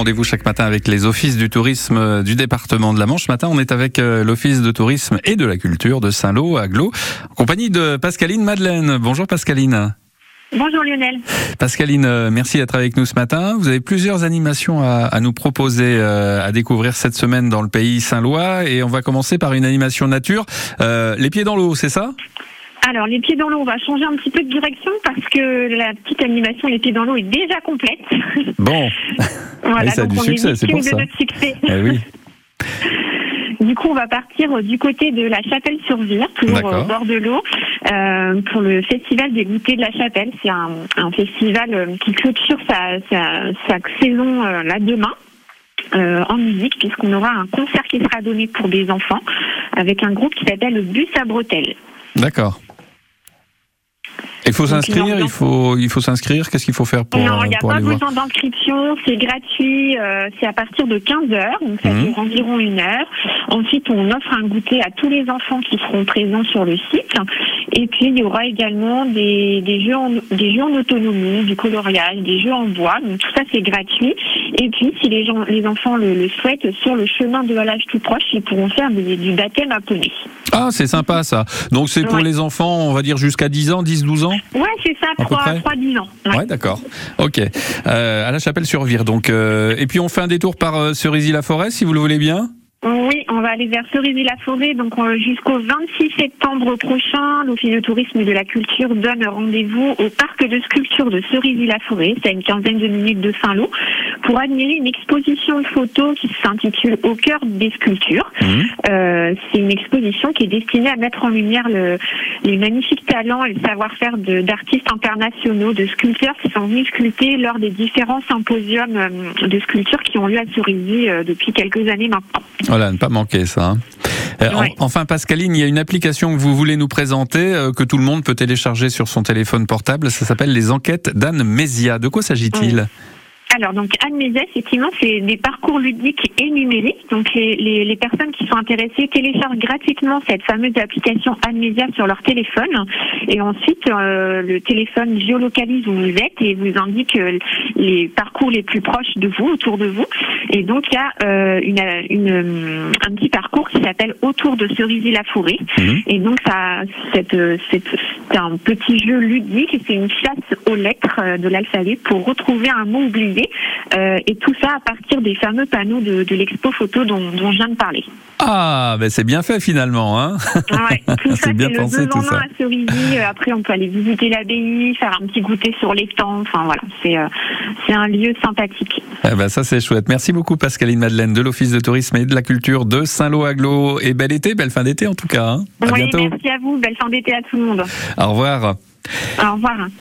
rendez-vous chaque matin avec les offices du tourisme du département de la Manche. Ce matin, on est avec euh, l'office de tourisme et de la culture de Saint-Lô, à Glo, en compagnie de Pascaline Madeleine. Bonjour Pascaline. Bonjour Lionel. Pascaline, euh, merci d'être avec nous ce matin. Vous avez plusieurs animations à, nous proposer, euh, à découvrir cette semaine dans le pays Saint-Lois. Et on va commencer par une animation nature. les pieds dans l'eau, c'est ça? Alors, les pieds dans l'eau, on va changer un petit peu de direction parce que la petite animation Les pieds dans l'eau est déjà complète. Bon. voilà, ça a du succès, c'est pour ça. succès. Eh oui. Du coup, on va partir du côté de la Chapelle-sur-Vire, toujours au bord de l'eau, euh, pour le festival des goûters de la Chapelle. C'est un, festival euh, qui clôture sa, sa, saison euh, là demain. en musique, puisqu'on aura un concert qui sera donné pour des enfants avec un groupe qui s'appelle le Bus à Bretelles. D'accord. Il faut s'inscrire, il faut, il faut s'inscrire. Qu'est-ce qu'il faut faire pour Non, il n'y a pas besoin d'inscription. C'est gratuit. Euh, c'est à partir de 15 heures, donc ça mmh. dure environ une heure. Ensuite, on offre un goûter à tous les enfants qui seront présents sur le site. Et puis, il y aura également des, des jeux en, des jeux en autonomie, du coloriage, des jeux en bois. Donc tout ça, c'est gratuit. Et puis, si les gens, les enfants le, souhaitent, sur le chemin de l'âge tout proche, ils pourront faire du baptême à poney. Ah, c'est sympa ça. Donc c'est pour les enfants, on va dire jusqu'à 10 ans, 10, 12 ans? Ouais, c'est ça, 3-10 ans. Ouais, d'accord. Ok. Euh, à la Chapelle-sur-Vire, donc. Euh, et puis on fait un détour par euh, Cerisy-la-Forêt, si vous le voulez bien oui, on va aller vers Cerisy-la-Forêt. Donc jusqu'au 26 septembre prochain, l'Office de tourisme et de la culture donne rendez-vous au parc de sculpture de Cerisy-la-Forêt. C'est à une quinzaine de minutes de Saint-Lô pour admirer une exposition de photos qui s'intitule Au cœur des sculptures. Mmh. Euh, c'est une exposition qui est destinée à mettre en lumière le, les magnifiques talents et le savoir-faire d'artistes internationaux, de sculpteurs qui sont venus sculpter lors des différents symposiums euh, de sculpture qui ont lieu à Cerisy euh, depuis quelques années maintenant. Voilà, ne pas manquer ça. Hein. Euh, enfin, Pascaline, il y a une application que vous voulez nous présenter, euh, que tout le monde peut télécharger sur son téléphone portable. Ça s'appelle les enquêtes d'Anne Mézia. De quoi s'agit-il? Alors, donc, Anne Mézès, effectivement, c'est des parcours ludiques et numériques. Donc, les, les, les, personnes qui sont intéressées téléchargent gratuitement cette fameuse application Anne Mézia sur leur téléphone. Et ensuite, euh, le téléphone géolocalise où vous êtes et vous indique les parcours les plus proches de vous, autour de vous. Et donc, il y a euh, une, une, un petit parcours qui s'appelle Autour de Cerisy-la-Forêt. Mhm. Et donc, ça, c'est un petit jeu ludique. C'est une chasse aux lettres de l'alphabet pour retrouver un mot oublié euh, et tout ça à partir des fameux panneaux de, l'expo photo dont, je viens de parler. Ah, ben c'est bien fait finalement. Hein ouais, tout ça, c'est bien pensé tout ça. À Cerisy. Euh, après, on peut aller visiter l'abbaye, faire un petit goûter sur les temps. Enfin voilà, c'est euh, c'est un lieu sympathique. Eh ben, ça c'est chouette. Merci beaucoup Pascaline Madeleine de l'Office de tourisme et de la culture de Saint-Lô-Aglo. Et bel été, belle fin d'été en tout cas. Hein. oui, merci à vous. Belle fin d'été à tout le monde. Au revoir. Au revoir.